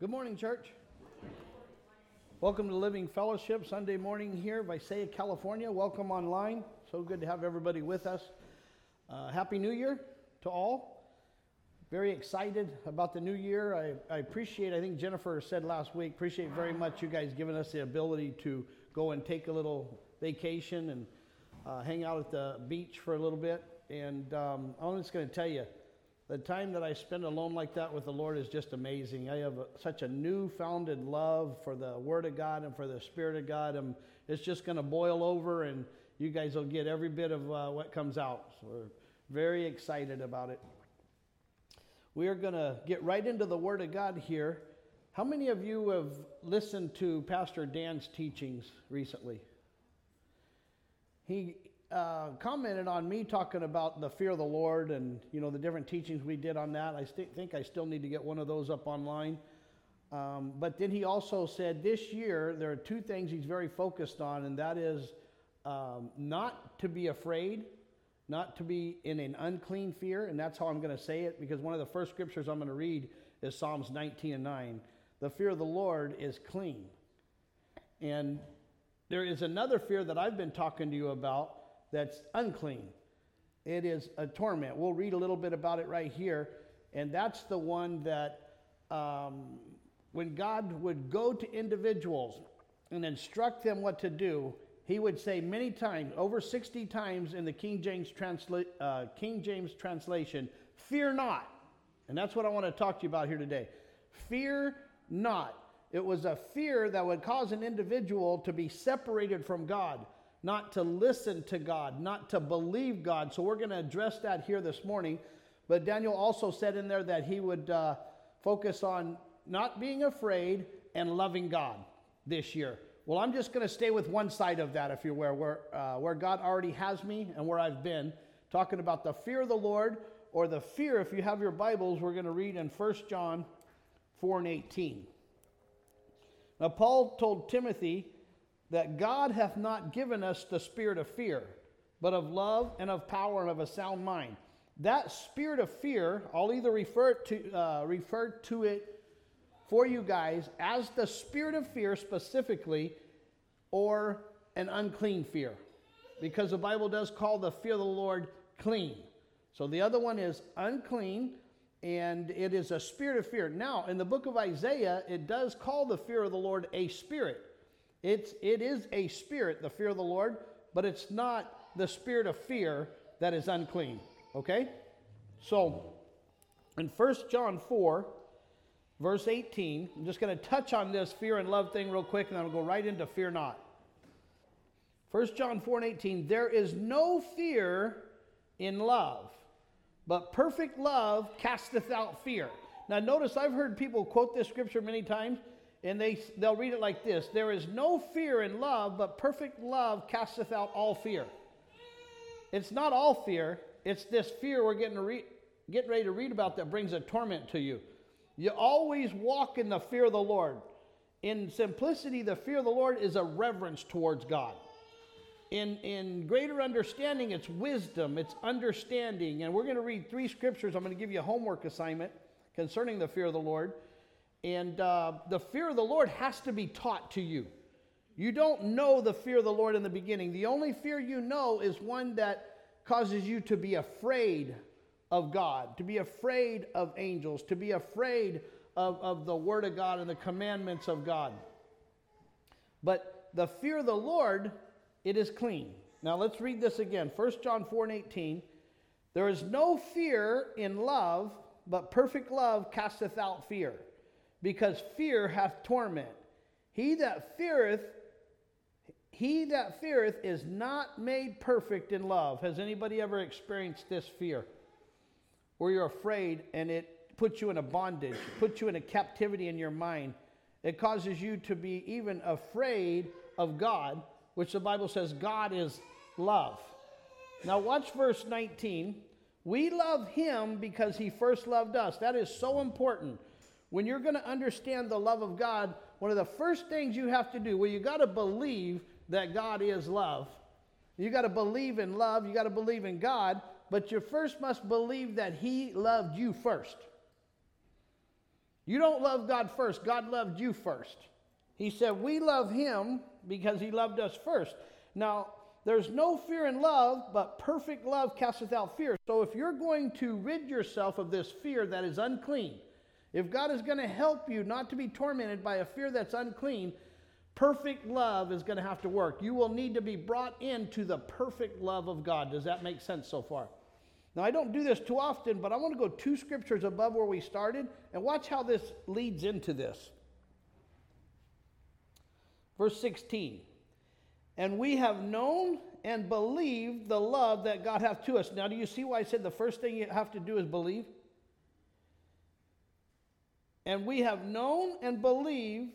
Good morning, church. Welcome to Living Fellowship Sunday morning here, Visalia, California. Welcome online. So good to have everybody with us. Uh, Happy New Year to all. Very excited about the new year. I, I appreciate, I think Jennifer said last week, appreciate very much you guys giving us the ability to go and take a little vacation and uh, hang out at the beach for a little bit. And um, I'm just going to tell you, the time that I spend alone like that with the Lord is just amazing. I have a, such a newfounded love for the Word of God and for the Spirit of God. And it's just going to boil over, and you guys will get every bit of uh, what comes out. So we're very excited about it. We are going to get right into the Word of God here. How many of you have listened to Pastor Dan's teachings recently? He uh, commented on me talking about the fear of the Lord and you know the different teachings we did on that. I st- think I still need to get one of those up online. Um, but then he also said this year there are two things he's very focused on, and that is um, not to be afraid, not to be in an unclean fear, and that's how I'm going to say it because one of the first scriptures I'm going to read is Psalms 19 and 9. The fear of the Lord is clean. And there is another fear that I've been talking to you about that's unclean. It is a torment. We'll read a little bit about it right here. And that's the one that um, when God would go to individuals and instruct them what to do, he would say many times, over 60 times in the King James, transla- uh, King James translation, fear not. And that's what I want to talk to you about here today. Fear not. It was a fear that would cause an individual to be separated from God not to listen to God, not to believe God. So we're going to address that here this morning. But Daniel also said in there that he would uh, focus on not being afraid and loving God this year. Well, I'm just going to stay with one side of that, if you're aware, where, uh, where God already has me and where I've been, talking about the fear of the Lord or the fear, if you have your Bibles, we're going to read in 1 John 4 and 18. Now, Paul told Timothy that God hath not given us the spirit of fear, but of love and of power and of a sound mind. That spirit of fear, I'll either refer to, uh, refer to it for you guys as the spirit of fear specifically or an unclean fear. Because the Bible does call the fear of the Lord clean. So the other one is unclean, and it is a spirit of fear. Now, in the book of Isaiah, it does call the fear of the Lord a spirit. It's, it is a spirit, the fear of the Lord, but it's not the spirit of fear that is unclean. Okay? So, in 1 John 4, verse 18, I'm just going to touch on this fear and love thing real quick, and then I'll go right into fear not. 1 John 4 and 18, there is no fear in love, but perfect love casteth out fear. Now, notice I've heard people quote this scripture many times, and they, they'll read it like this There is no fear in love, but perfect love casteth out all fear. It's not all fear, it's this fear we're getting, re- getting ready to read about that brings a torment to you. You always walk in the fear of the Lord. In simplicity, the fear of the Lord is a reverence towards God. In, in greater understanding, it's wisdom, it's understanding. And we're going to read three scriptures. I'm going to give you a homework assignment concerning the fear of the Lord. And uh, the fear of the Lord has to be taught to you. You don't know the fear of the Lord in the beginning. The only fear you know is one that causes you to be afraid of God, to be afraid of angels, to be afraid of, of the Word of God and the commandments of God. But the fear of the Lord, it is clean. Now let's read this again. 1 John 4 and 18. There is no fear in love, but perfect love casteth out fear because fear hath torment. He that feareth, he that feareth is not made perfect in love. Has anybody ever experienced this fear? Where you're afraid and it puts you in a bondage, puts you in a captivity in your mind. It causes you to be even afraid of God, which the Bible says God is love. Now, watch verse 19. We love him because he first loved us. That is so important. When you're going to understand the love of God, one of the first things you have to do, well, you got to believe that God is love. You got to believe in love, you got to believe in God, but you first must believe that He loved you first. You don't love God first, God loved you first. He said, We love him because he loved us first. Now, there's no fear in love, but perfect love casteth out fear. So if you're going to rid yourself of this fear that is unclean, if God is going to help you not to be tormented by a fear that's unclean, perfect love is going to have to work. You will need to be brought into the perfect love of God. Does that make sense so far? Now, I don't do this too often, but I want to go two scriptures above where we started and watch how this leads into this. Verse 16. And we have known and believed the love that God hath to us. Now, do you see why I said the first thing you have to do is believe? And we have known and believed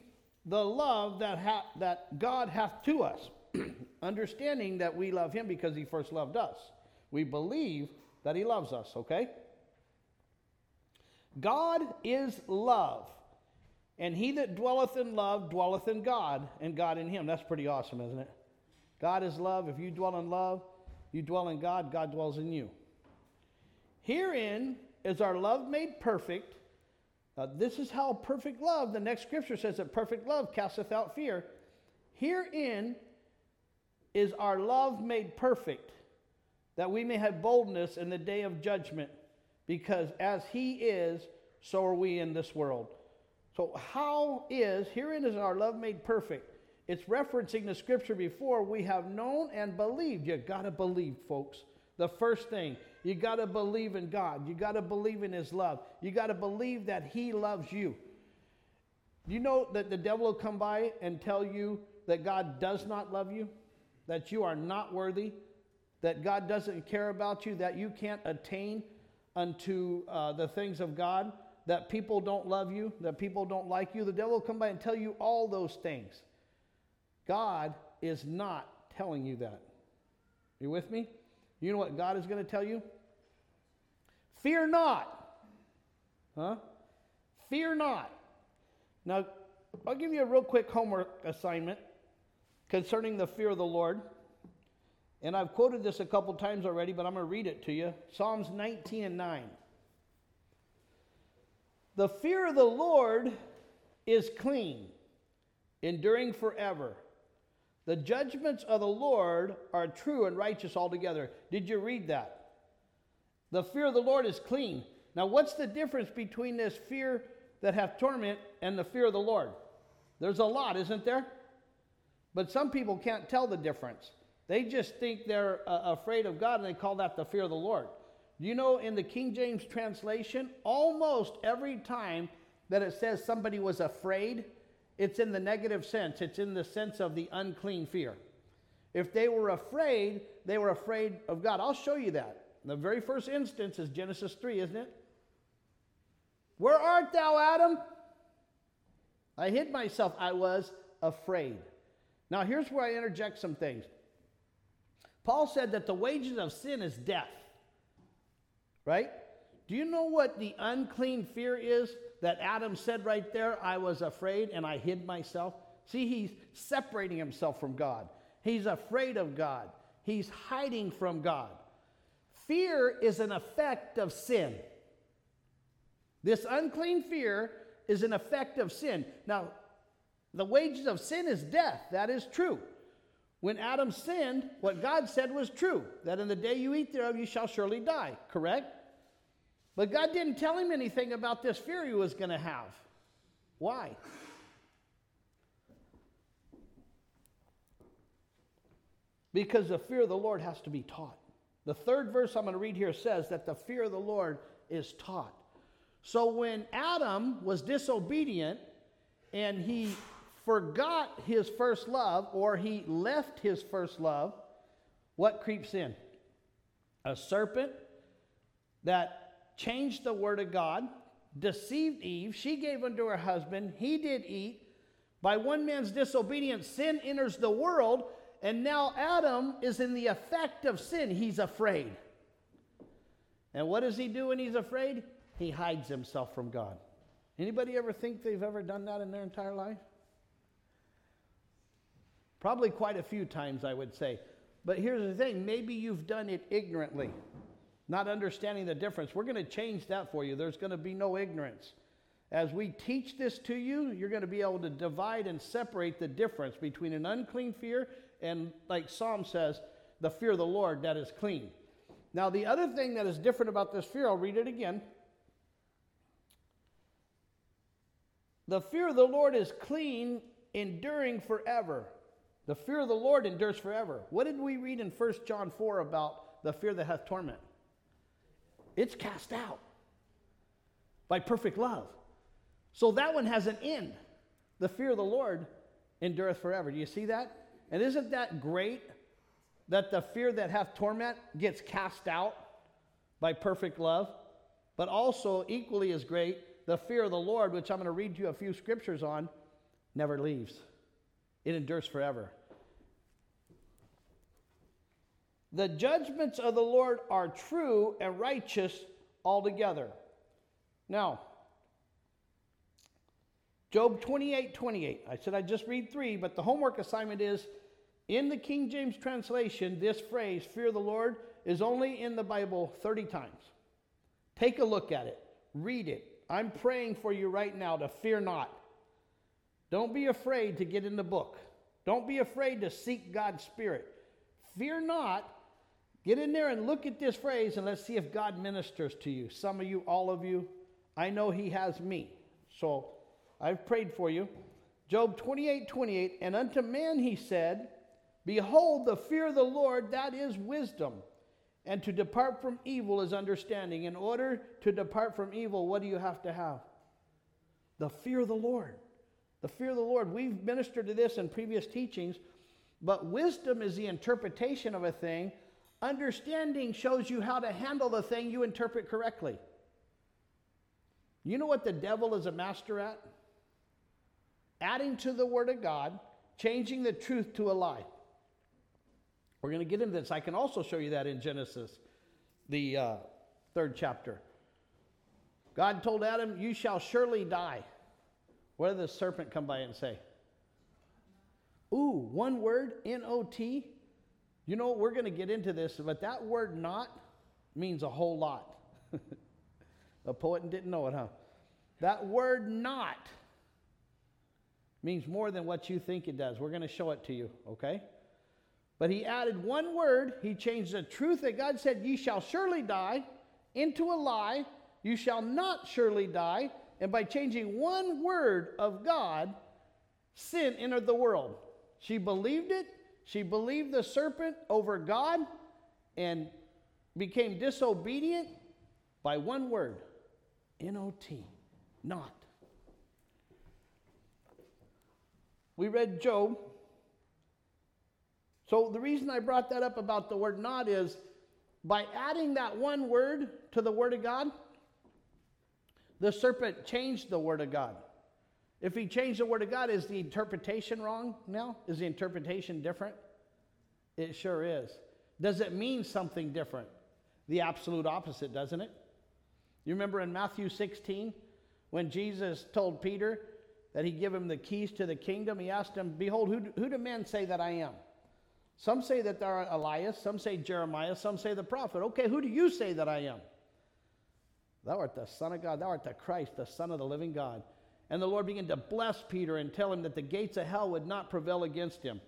the love that, ha- that God hath to us, understanding that we love him because he first loved us. We believe that he loves us, okay? God is love. And he that dwelleth in love dwelleth in God, and God in him. That's pretty awesome, isn't it? God is love. If you dwell in love, you dwell in God, God dwells in you. Herein is our love made perfect. Uh, this is how perfect love, the next scripture says that perfect love casteth out fear. Herein is our love made perfect, that we may have boldness in the day of judgment, because as he is, so are we in this world. So, how is, herein is our love made perfect? It's referencing the scripture before. We have known and believed. You got to believe, folks. The first thing, you got to believe in God. You got to believe in His love. You got to believe that He loves you. You know that the devil will come by and tell you that God does not love you, that you are not worthy, that God doesn't care about you, that you can't attain unto uh, the things of God, that people don't love you, that people don't like you. The devil will come by and tell you all those things. God is not telling you that. You with me? You know what God is going to tell you? Fear not. Huh? Fear not. Now, I'll give you a real quick homework assignment concerning the fear of the Lord. And I've quoted this a couple times already, but I'm going to read it to you. Psalms 19 and 9. The fear of the Lord is clean, enduring forever. The judgments of the Lord are true and righteous altogether. Did you read that? The fear of the Lord is clean. Now, what's the difference between this fear that hath torment and the fear of the Lord? There's a lot, isn't there? But some people can't tell the difference. They just think they're uh, afraid of God and they call that the fear of the Lord. You know in the King James translation, almost every time that it says somebody was afraid, it's in the negative sense, it's in the sense of the unclean fear. If they were afraid, they were afraid of God. I'll show you that. The very first instance is Genesis 3, isn't it? Where art thou, Adam? I hid myself. I was afraid. Now, here's where I interject some things. Paul said that the wages of sin is death. Right? Do you know what the unclean fear is? that Adam said right there, I was afraid and I hid myself. See, he's separating himself from God. He's afraid of God. He's hiding from God. Fear is an effect of sin. This unclean fear is an effect of sin. Now, the wages of sin is death. That is true. When Adam sinned, what God said was true that in the day you eat thereof, you shall surely die. Correct? But God didn't tell him anything about this fear he was going to have. Why? Because the fear of the Lord has to be taught. The third verse I'm going to read here says that the fear of the Lord is taught. So when Adam was disobedient and he forgot his first love or he left his first love, what creeps in? A serpent that changed the word of God, deceived Eve. She gave unto her husband. He did eat. By one man's disobedience, sin enters the world, and now Adam is in the effect of sin. He's afraid. And what does he do when he's afraid? He hides himself from God. Anybody ever think they've ever done that in their entire life? Probably quite a few times, I would say. But here's the thing maybe you've done it ignorantly not understanding the difference. We're going to change that for you. There's going to be no ignorance. As we teach this to you, you're going to be able to divide and separate the difference between an unclean fear and, like Psalm says, the fear of the Lord that is clean. Now, the other thing that is different about this fear, I'll read it again. The fear of the Lord is clean, enduring forever. The fear of the Lord endures forever. What did we read in 1 John 4 about the fear that hath torment? It's cast out by perfect love. So that one has an end. The fear of the Lord endureth forever. Do you see that? And isn't that great that the fear that hath torment gets cast out by perfect love? But also, equally as great, the fear of the Lord, which I'm going to read you a few scriptures on, never leaves. It endures forever. The judgments of the Lord are true and righteous altogether. Now, Job 28 28. I said I just read three, but the homework assignment is in the King James translation, this phrase, fear the Lord, is only in the Bible 30 times. Take a look at it, read it. I'm praying for you right now to fear not. Don't be afraid to get in the book. Don't be afraid to seek God's Spirit. Fear not. Get in there and look at this phrase and let's see if God ministers to you. Some of you, all of you, I know He has me. So I've prayed for you. Job 28 28, and unto man he said, Behold, the fear of the Lord, that is wisdom. And to depart from evil is understanding. In order to depart from evil, what do you have to have? The fear of the Lord. The fear of the Lord. We've ministered to this in previous teachings, but wisdom is the interpretation of a thing. Understanding shows you how to handle the thing you interpret correctly. You know what the devil is a master at? Adding to the Word of God, changing the truth to a lie. We're going to get into this. I can also show you that in Genesis, the uh, third chapter. God told Adam, You shall surely die. What did the serpent come by and say? Ooh, one word, N O T. You know, we're going to get into this, but that word not means a whole lot. the poet didn't know it, huh? That word not means more than what you think it does. We're going to show it to you, okay? But he added one word. He changed the truth that God said, Ye shall surely die, into a lie, You shall not surely die. And by changing one word of God, sin entered the world. She believed it. She believed the serpent over God and became disobedient by one word N O T, not. We read Job so the reason I brought that up about the word not is by adding that one word to the word of God, the serpent changed the word of God. If he changed the word of God, is the interpretation wrong now? Is the interpretation different? It sure is. Does it mean something different? The absolute opposite, doesn't it? You remember in Matthew 16 when Jesus told Peter that he'd give him the keys to the kingdom? He asked him, Behold, who, who do men say that I am? Some say that thou art Elias, some say Jeremiah, some say the prophet. Okay, who do you say that I am? Thou art the Son of God, thou art the Christ, the Son of the living God. And the Lord began to bless Peter and tell him that the gates of hell would not prevail against him.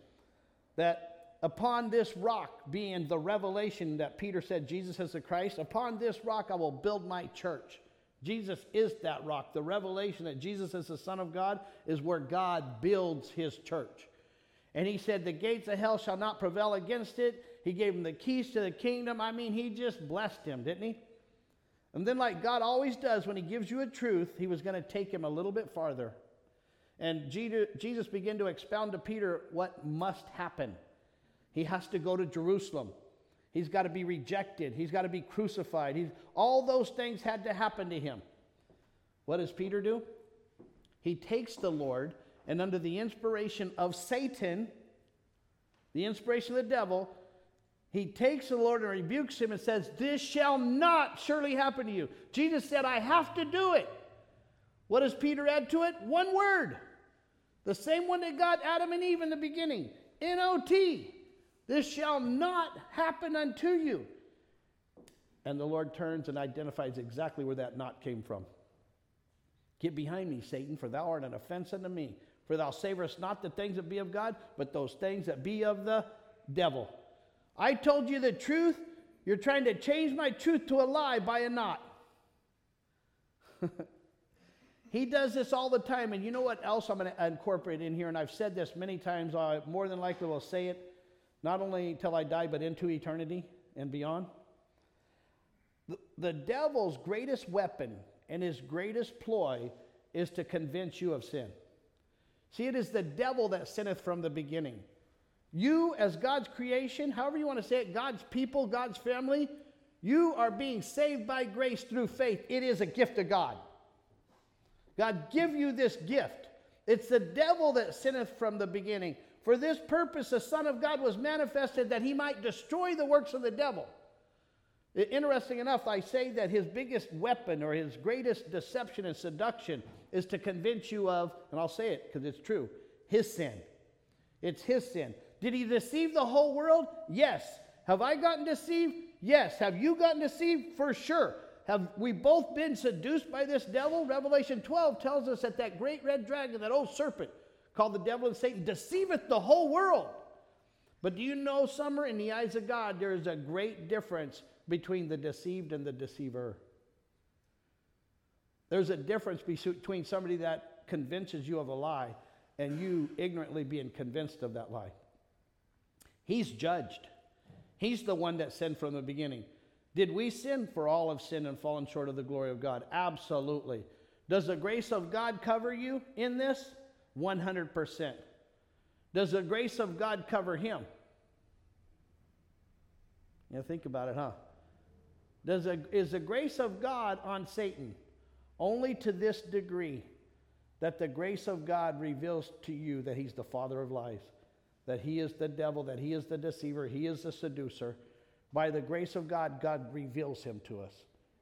That upon this rock, being the revelation that Peter said Jesus is the Christ, upon this rock I will build my church. Jesus is that rock. The revelation that Jesus is the Son of God is where God builds his church. And he said, The gates of hell shall not prevail against it. He gave him the keys to the kingdom. I mean, he just blessed him, didn't he? And then, like God always does when he gives you a truth, he was going to take him a little bit farther. And Jesus began to expound to Peter what must happen. He has to go to Jerusalem. He's got to be rejected. He's got to be crucified. He's, all those things had to happen to him. What does Peter do? He takes the Lord and under the inspiration of Satan, the inspiration of the devil, he takes the Lord and rebukes him and says, This shall not surely happen to you. Jesus said, I have to do it. What does Peter add to it? One word. The same one that got Adam and Eve in the beginning N O T. This shall not happen unto you. And the Lord turns and identifies exactly where that not came from. Get behind me, Satan, for thou art an offense unto me. For thou savorest not the things that be of God, but those things that be of the devil. I told you the truth. You're trying to change my truth to a lie by a not. he does this all the time. And you know what else I'm going to incorporate in here? And I've said this many times. I more than likely will say it, not only till I die, but into eternity and beyond. The, the devil's greatest weapon and his greatest ploy is to convince you of sin. See, it is the devil that sinneth from the beginning. You, as God's creation, however you want to say it, God's people, God's family, you are being saved by grace through faith. It is a gift of God. God give you this gift. It's the devil that sinneth from the beginning. For this purpose, the Son of God was manifested that he might destroy the works of the devil. Interesting enough, I say that his biggest weapon or his greatest deception and seduction is to convince you of, and I'll say it because it's true, his sin. It's his sin. Did he deceive the whole world? Yes. Have I gotten deceived? Yes. Have you gotten deceived? For sure. Have we both been seduced by this devil? Revelation 12 tells us that that great red dragon, that old serpent called the devil and Satan, deceiveth the whole world. But do you know, Summer, in the eyes of God, there is a great difference between the deceived and the deceiver. There's a difference between somebody that convinces you of a lie and you ignorantly being convinced of that lie. He's judged. He's the one that sinned from the beginning. Did we sin? For all have sinned and fallen short of the glory of God. Absolutely. Does the grace of God cover you in this? 100%. Does the grace of God cover him? You know, think about it, huh? Does a, is the grace of God on Satan only to this degree that the grace of God reveals to you that he's the father of lies, that he is the devil, that he is the deceiver, he is the seducer. By the grace of God, God reveals him to us.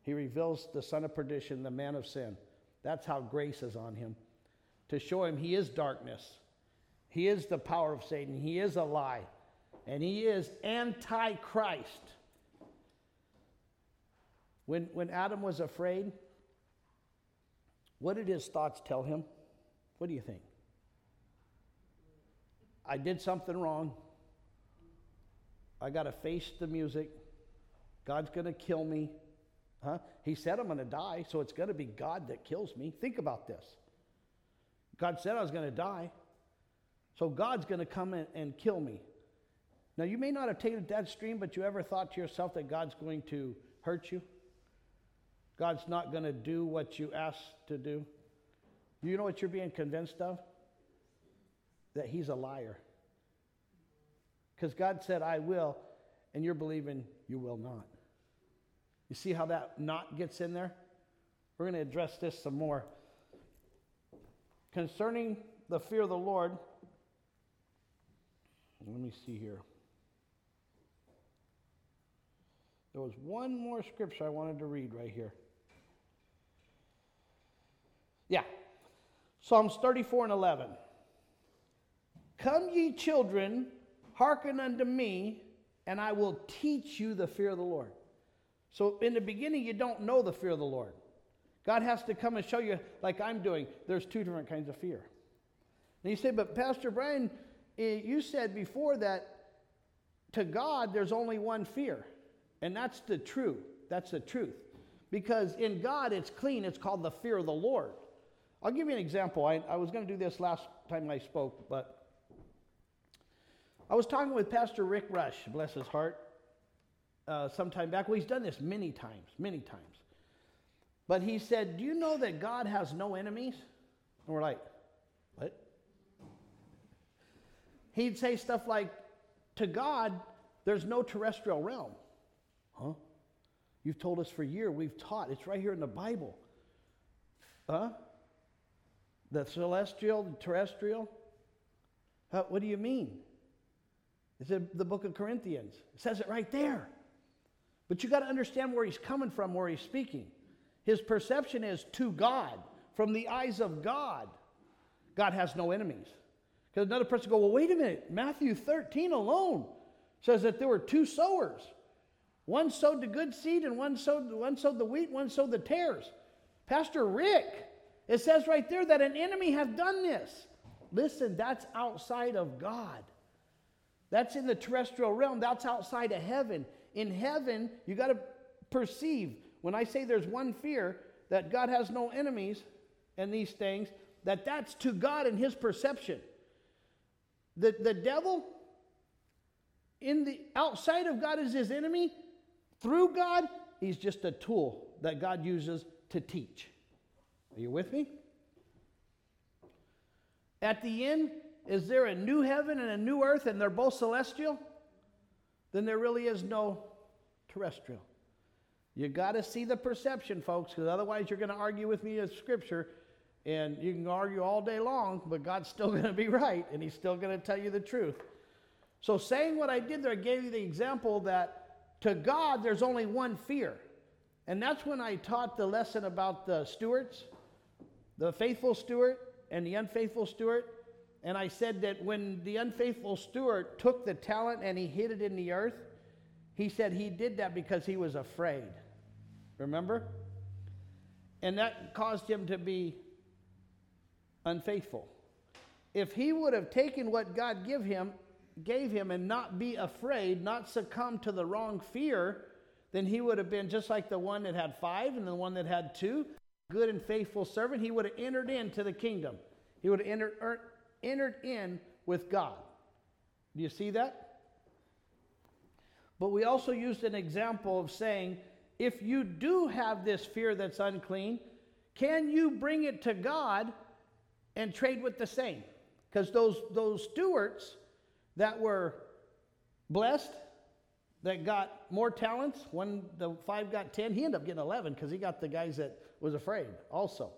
He reveals the son of perdition, the man of sin. That's how grace is on him. To show him he is darkness, he is the power of Satan, he is a lie, and he is antichrist. When, when Adam was afraid, what did his thoughts tell him? What do you think? I did something wrong. I got to face the music. God's going to kill me. Huh? He said I'm going to die, so it's going to be God that kills me. Think about this. God said I was going to die, so God's going to come in and kill me. Now, you may not have taken that stream, but you ever thought to yourself that God's going to hurt you? God's not going to do what you asked to do. Do you know what you're being convinced of? That He's a liar. Because God said, I will, and you're believing you will not. You see how that not gets in there? We're going to address this some more. Concerning the fear of the Lord, let me see here. There was one more scripture I wanted to read right here. Yeah. Psalms 34 and 11. Come, ye children, hearken unto me, and I will teach you the fear of the Lord. So, in the beginning, you don't know the fear of the Lord. God has to come and show you, like I'm doing. There's two different kinds of fear. And you say, but Pastor Brian, eh, you said before that to God there's only one fear, and that's the truth. That's the truth. Because in God it's clean, it's called the fear of the Lord. I'll give you an example. I, I was going to do this last time I spoke, but I was talking with Pastor Rick Rush, bless his heart, uh, some time back. Well, he's done this many times, many times. But he said, Do you know that God has no enemies? And we're like, What? He'd say stuff like, To God, there's no terrestrial realm. Huh? You've told us for a year, we've taught. It's right here in the Bible. Huh? The celestial, the terrestrial? How, what do you mean? It's in the book of Corinthians. It says it right there. But you got to understand where he's coming from, where he's speaking. His perception is to God, from the eyes of God. God has no enemies. Because another person go, well, wait a minute. Matthew 13 alone says that there were two sowers. One sowed the good seed, and one sowed, one sowed the wheat, one sowed the tares. Pastor Rick, It says right there that an enemy hath done this. Listen, that's outside of God. That's in the terrestrial realm. That's outside of heaven. In heaven, you got to perceive. When I say there's one fear, that God has no enemies and these things, that that's to God and his perception. The, the devil in the outside of God is his enemy. Through God, he's just a tool that God uses to teach. Are you with me? At the end, is there a new heaven and a new earth and they're both celestial? Then there really is no terrestrial. You got to see the perception, folks, because otherwise you're going to argue with me as scripture and you can argue all day long, but God's still going to be right and He's still going to tell you the truth. So, saying what I did there, I gave you the example that to God there's only one fear. And that's when I taught the lesson about the stewards, the faithful steward and the unfaithful steward. And I said that when the unfaithful steward took the talent and he hid it in the earth, he said he did that because he was afraid. Remember? And that caused him to be unfaithful. If he would have taken what God give him, gave him and not be afraid, not succumb to the wrong fear, then he would have been just like the one that had five and the one that had two, good and faithful servant. He would have entered into the kingdom. He would have entered, er, entered in with God. Do you see that? But we also used an example of saying, if you do have this fear that's unclean, can you bring it to God and trade with the same? Because those, those stewards that were blessed, that got more talents, when the five got 10, he ended up getting 11 because he got the guys that was afraid also.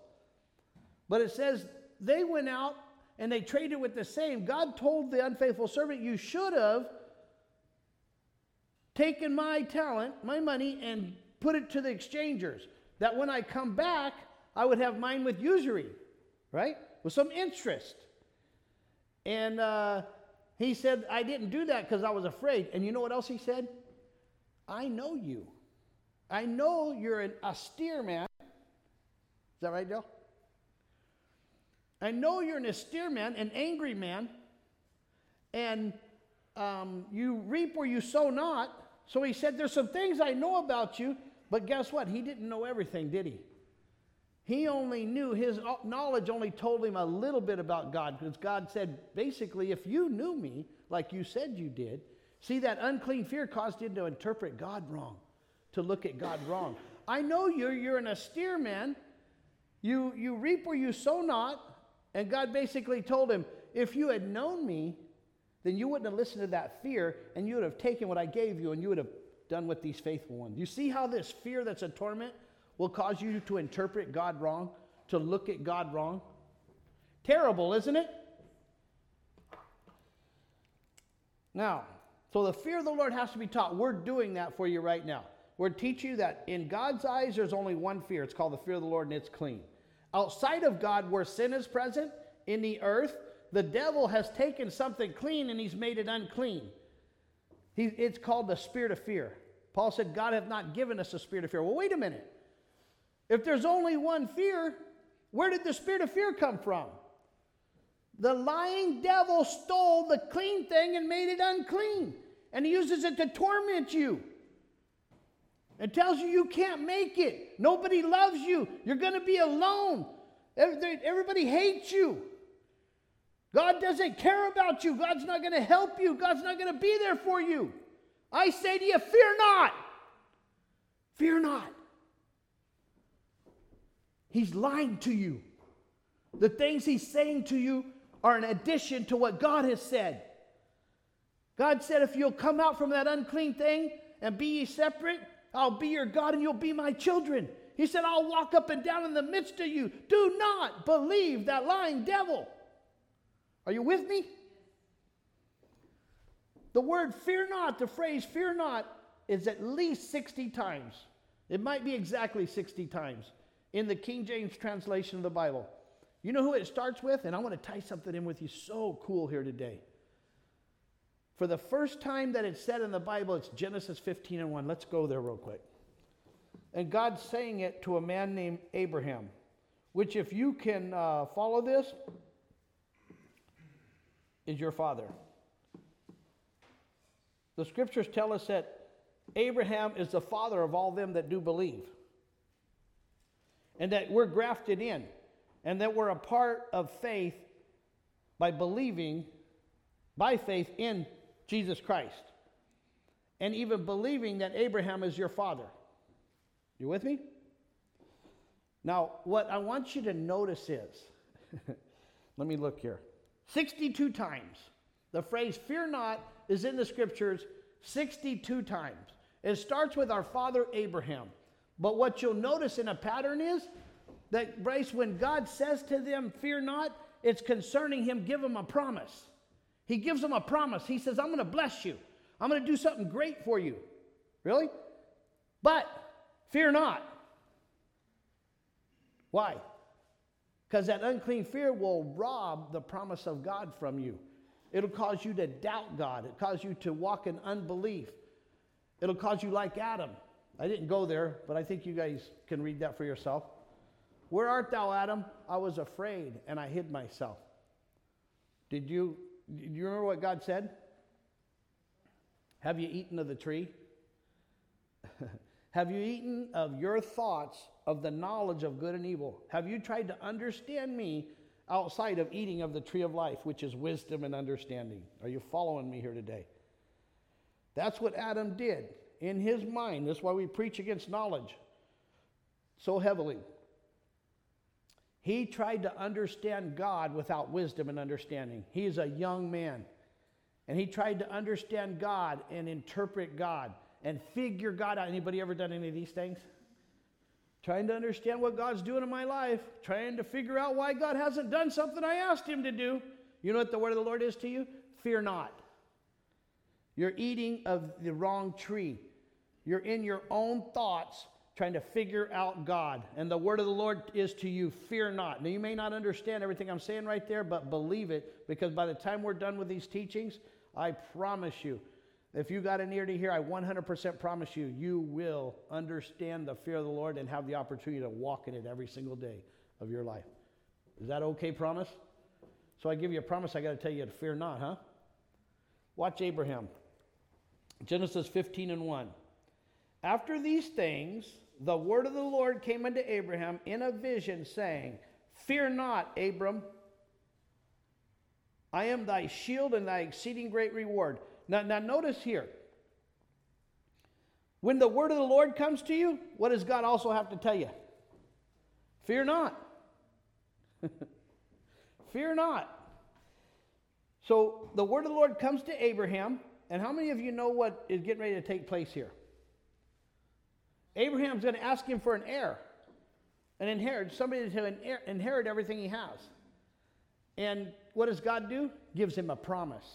But it says they went out and they traded with the same. God told the unfaithful servant, You should have taken my talent, my money, and put it to the exchangers. That when I come back, I would have mine with usury, right? With some interest. And uh, he said, I didn't do that because I was afraid. And you know what else he said? I know you. I know you're an austere man. Is that right, Joe? I know you're an austere man, an angry man, and um, you reap where you sow not. So he said, There's some things I know about you, but guess what? He didn't know everything, did he? He only knew, his uh, knowledge only told him a little bit about God, because God said, basically, if you knew me like you said you did, see, that unclean fear caused him to interpret God wrong, to look at God wrong. I know you're, you're an austere man. You, you reap where you sow not. And God basically told him, if you had known me, then you wouldn't have listened to that fear and you would have taken what I gave you and you would have done with these faithful ones. You see how this fear that's a torment will cause you to interpret God wrong, to look at God wrong? Terrible, isn't it? Now, so the fear of the Lord has to be taught. We're doing that for you right now. We're teaching you that in God's eyes, there's only one fear. It's called the fear of the Lord, and it's clean. Outside of God, where sin is present in the earth, the devil has taken something clean and he's made it unclean. He, it's called the spirit of fear. Paul said, God hath not given us a spirit of fear. Well, wait a minute. If there's only one fear, where did the spirit of fear come from? The lying devil stole the clean thing and made it unclean. And he uses it to torment you. It tells you you can't make it. Nobody loves you. You're going to be alone. Everybody hates you. God doesn't care about you. God's not going to help you. God's not going to be there for you. I say to you, fear not. Fear not. He's lying to you. The things he's saying to you are an addition to what God has said. God said, if you'll come out from that unclean thing and be ye separate, I'll be your God and you'll be my children. He said, I'll walk up and down in the midst of you. Do not believe that lying devil. Are you with me? The word fear not, the phrase fear not, is at least 60 times. It might be exactly 60 times in the King James translation of the Bible. You know who it starts with? And I want to tie something in with you so cool here today. For the first time that it's said in the Bible, it's Genesis 15 and 1. Let's go there real quick. And God's saying it to a man named Abraham. which, if you can uh, follow this, is your father. The scriptures tell us that Abraham is the father of all them that do believe, and that we're grafted in, and that we're a part of faith by believing by faith in Jesus Christ, and even believing that Abraham is your father. You with me? Now, what I want you to notice is let me look here 62 times. The phrase fear not is in the scriptures 62 times. It starts with our father Abraham. But what you'll notice in a pattern is that, Bryce, when God says to them, Fear not, it's concerning him, give him a promise. He gives them a promise. He says, I'm going to bless you, I'm going to do something great for you. Really? But fear not. Why? Because that unclean fear will rob the promise of God from you. It'll cause you to doubt God. It'll cause you to walk in unbelief. It'll cause you like Adam. I didn't go there, but I think you guys can read that for yourself. Where art thou, Adam? I was afraid and I hid myself. Did you, do you remember what God said? Have you eaten of the tree? Have you eaten of your thoughts of the knowledge of good and evil? Have you tried to understand me outside of eating of the tree of life, which is wisdom and understanding? Are you following me here today? That's what Adam did in his mind. That's why we preach against knowledge so heavily. He tried to understand God without wisdom and understanding. He is a young man. And he tried to understand God and interpret God and figure God out. Anybody ever done any of these things? Trying to understand what God's doing in my life, trying to figure out why God hasn't done something I asked him to do. You know what the word of the Lord is to you? Fear not. You're eating of the wrong tree. You're in your own thoughts trying to figure out God. And the word of the Lord is to you, fear not. Now, you may not understand everything I'm saying right there, but believe it because by the time we're done with these teachings, I promise you, if you got an ear to hear, I 100% promise you, you will understand the fear of the Lord and have the opportunity to walk in it every single day of your life. Is that okay, promise? So I give you a promise, I got to tell you to fear not, huh? Watch Abraham. Genesis 15 and 1. After these things, the word of the Lord came unto Abraham in a vision, saying, Fear not, Abram. I am thy shield and thy exceeding great reward. Now, now notice here. When the word of the Lord comes to you, what does God also have to tell you? Fear not. Fear not. So the word of the Lord comes to Abraham, and how many of you know what is getting ready to take place here? Abraham's going to ask him for an heir, an inherit, somebody to inherit everything he has. And what does God do? Gives him a promise.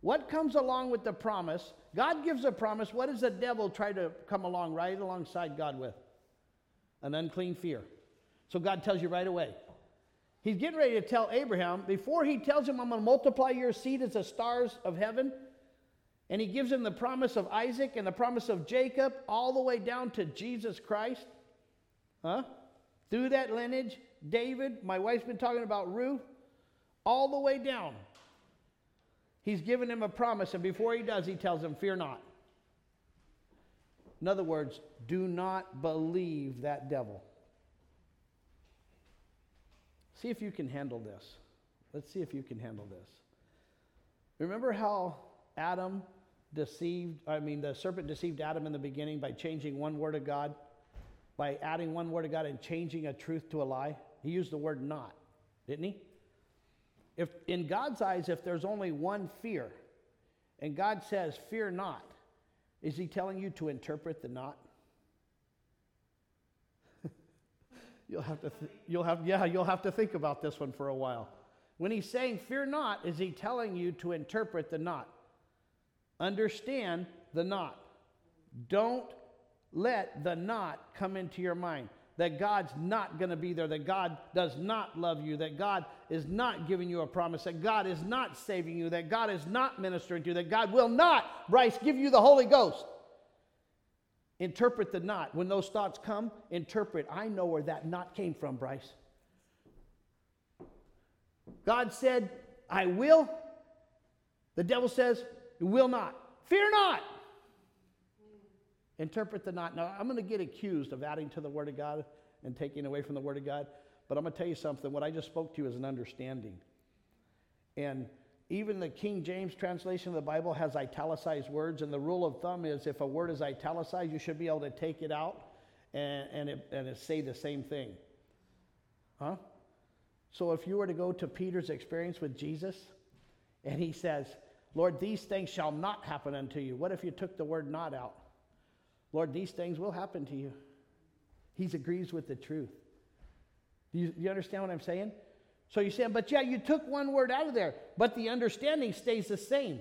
What comes along with the promise? God gives a promise. What does the devil try to come along right alongside God with? An unclean fear. So God tells you right away. He's getting ready to tell Abraham, before he tells him, I'm going to multiply your seed as the stars of heaven, and he gives him the promise of Isaac and the promise of Jacob, all the way down to Jesus Christ. Huh? Through that lineage, David, my wife's been talking about Ruth, all the way down. He's given him a promise, and before he does, he tells him, Fear not. In other words, do not believe that devil. See if you can handle this. Let's see if you can handle this. Remember how Adam deceived, I mean, the serpent deceived Adam in the beginning by changing one word of God, by adding one word of God and changing a truth to a lie? He used the word not, didn't he? If, in God's eyes, if there's only one fear, and God says, Fear not, is He telling you to interpret the not? you'll have to, th- you'll have, yeah, you'll have to think about this one for a while. When He's saying, Fear not, is He telling you to interpret the not? Understand the not. Don't let the not come into your mind that God's not going to be there, that God does not love you, that God is not giving you a promise, that God is not saving you, that God is not ministering to you, that God will not, Bryce, give you the Holy Ghost. Interpret the not. When those thoughts come, interpret. I know where that not came from, Bryce. God said, I will. The devil says, You will not. Fear not. Interpret the not. Now, I'm going to get accused of adding to the Word of God and taking away from the Word of God, but I'm going to tell you something. What I just spoke to you is an understanding. And even the King James translation of the Bible has italicized words, and the rule of thumb is if a word is italicized, you should be able to take it out and, and, it, and it say the same thing. Huh? So if you were to go to Peter's experience with Jesus, and he says, Lord, these things shall not happen unto you. What if you took the word not out? Lord, these things will happen to you. He agrees with the truth. Do you, you understand what I'm saying? So you're saying, but yeah, you took one word out of there, but the understanding stays the same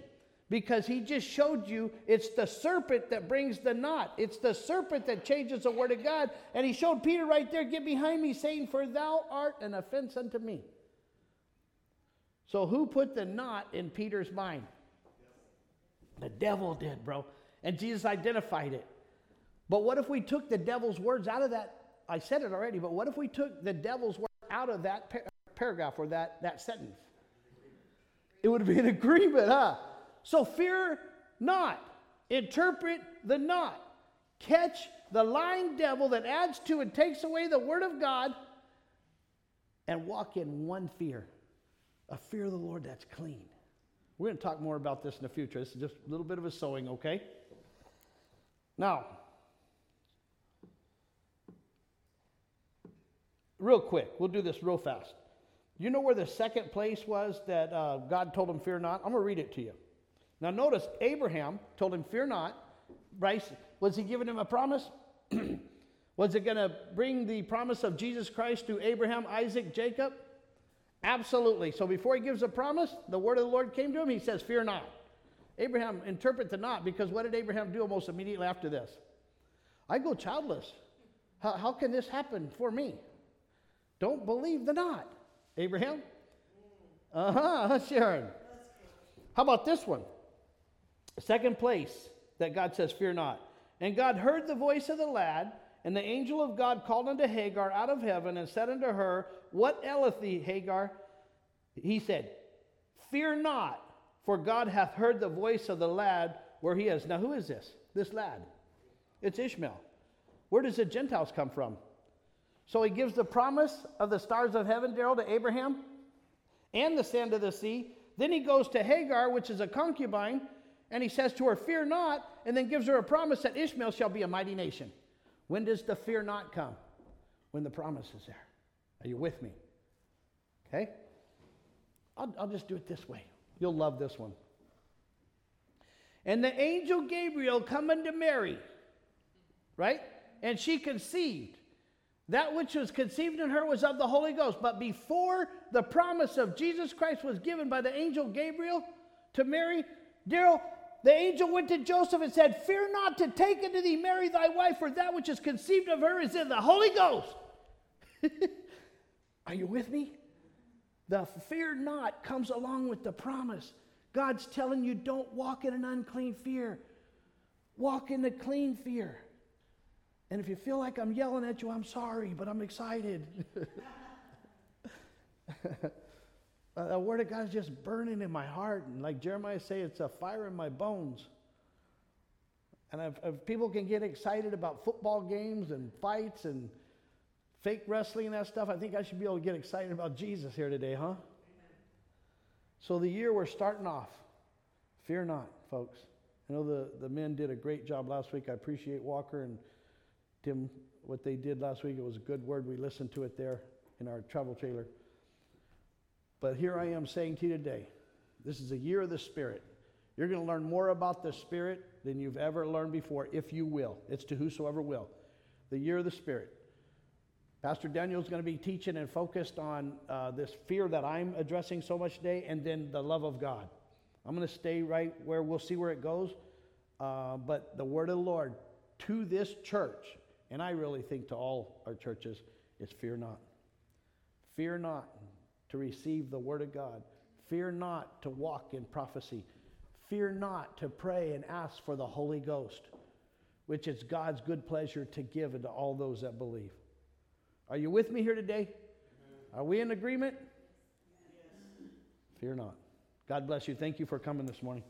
because he just showed you it's the serpent that brings the not. It's the serpent that changes the word of God. And he showed Peter right there, get behind me, saying, For thou art an offense unto me. So who put the not in Peter's mind? The devil did, bro. And Jesus identified it. But what if we took the devil's words out of that? I said it already, but what if we took the devil's words out of that par- paragraph or that, that sentence? It would be an agreement, huh? So fear not. Interpret the not. Catch the lying devil that adds to and takes away the word of God and walk in one fear a fear of the Lord that's clean. We're going to talk more about this in the future. This is just a little bit of a sowing, okay? Now, real quick, we'll do this real fast. You know where the second place was that uh, God told him, Fear not? I'm going to read it to you. Now, notice Abraham told him, Fear not. Bryce, was he giving him a promise? was it going to bring the promise of Jesus Christ to Abraham, Isaac, Jacob? Absolutely. So before he gives a promise, the word of the Lord came to him. He says, Fear not. Abraham, interpret the not, because what did Abraham do almost immediately after this? I go childless. How, how can this happen for me? Don't believe the not. Abraham? Uh huh, Sharon. How about this one? Second place that God says, Fear not. And God heard the voice of the lad, and the angel of God called unto Hagar out of heaven and said unto her, What aileth thee, Hagar? He said, Fear not, for God hath heard the voice of the lad where he is. Now, who is this? This lad. It's Ishmael. Where does the Gentiles come from? So he gives the promise of the stars of heaven, Daryl, to Abraham and the sand of the sea. Then he goes to Hagar, which is a concubine, and he says to her, Fear not, and then gives her a promise that Ishmael shall be a mighty nation. When does the fear not come? When the promise is there. Are you with me? Okay? I'll, I'll just do it this way. You'll love this one. And the angel Gabriel coming to Mary, right? And she conceived. That which was conceived in her was of the Holy Ghost. But before the promise of Jesus Christ was given by the angel Gabriel to Mary, Daryl, the angel went to Joseph and said, Fear not to take unto thee Mary thy wife, for that which is conceived of her is in the Holy Ghost. Are you with me? The fear not comes along with the promise. God's telling you don't walk in an unclean fear, walk in the clean fear. And if you feel like I'm yelling at you, I'm sorry, but I'm excited. Uh, the word of God is just burning in my heart. And like Jeremiah say, it's a fire in my bones. And if, if, people can get excited about football games and fights and fake wrestling and that stuff, I think I should be able to get excited about Jesus here today, huh? Amen. So the year we're starting off, fear not, folks. I know the, the men did a great job last week. I appreciate Walker and Tim, what they did last week. It was a good word. We listened to it there in our travel trailer. But here I am saying to you today this is a year of the Spirit. You're going to learn more about the Spirit than you've ever learned before, if you will. It's to whosoever will. The year of the Spirit. Pastor Daniel is going to be teaching and focused on uh, this fear that I'm addressing so much today, and then the love of God. I'm going to stay right where we'll see where it goes. Uh, but the word of the Lord to this church, and I really think to all our churches, is fear not. Fear not to receive the Word of God. Fear not to walk in prophecy. Fear not to pray and ask for the Holy Ghost. which it's God's good pleasure to give unto all those that believe. Are you with me here today? Are we in agreement? Fear not. God bless you. Thank you for coming this morning.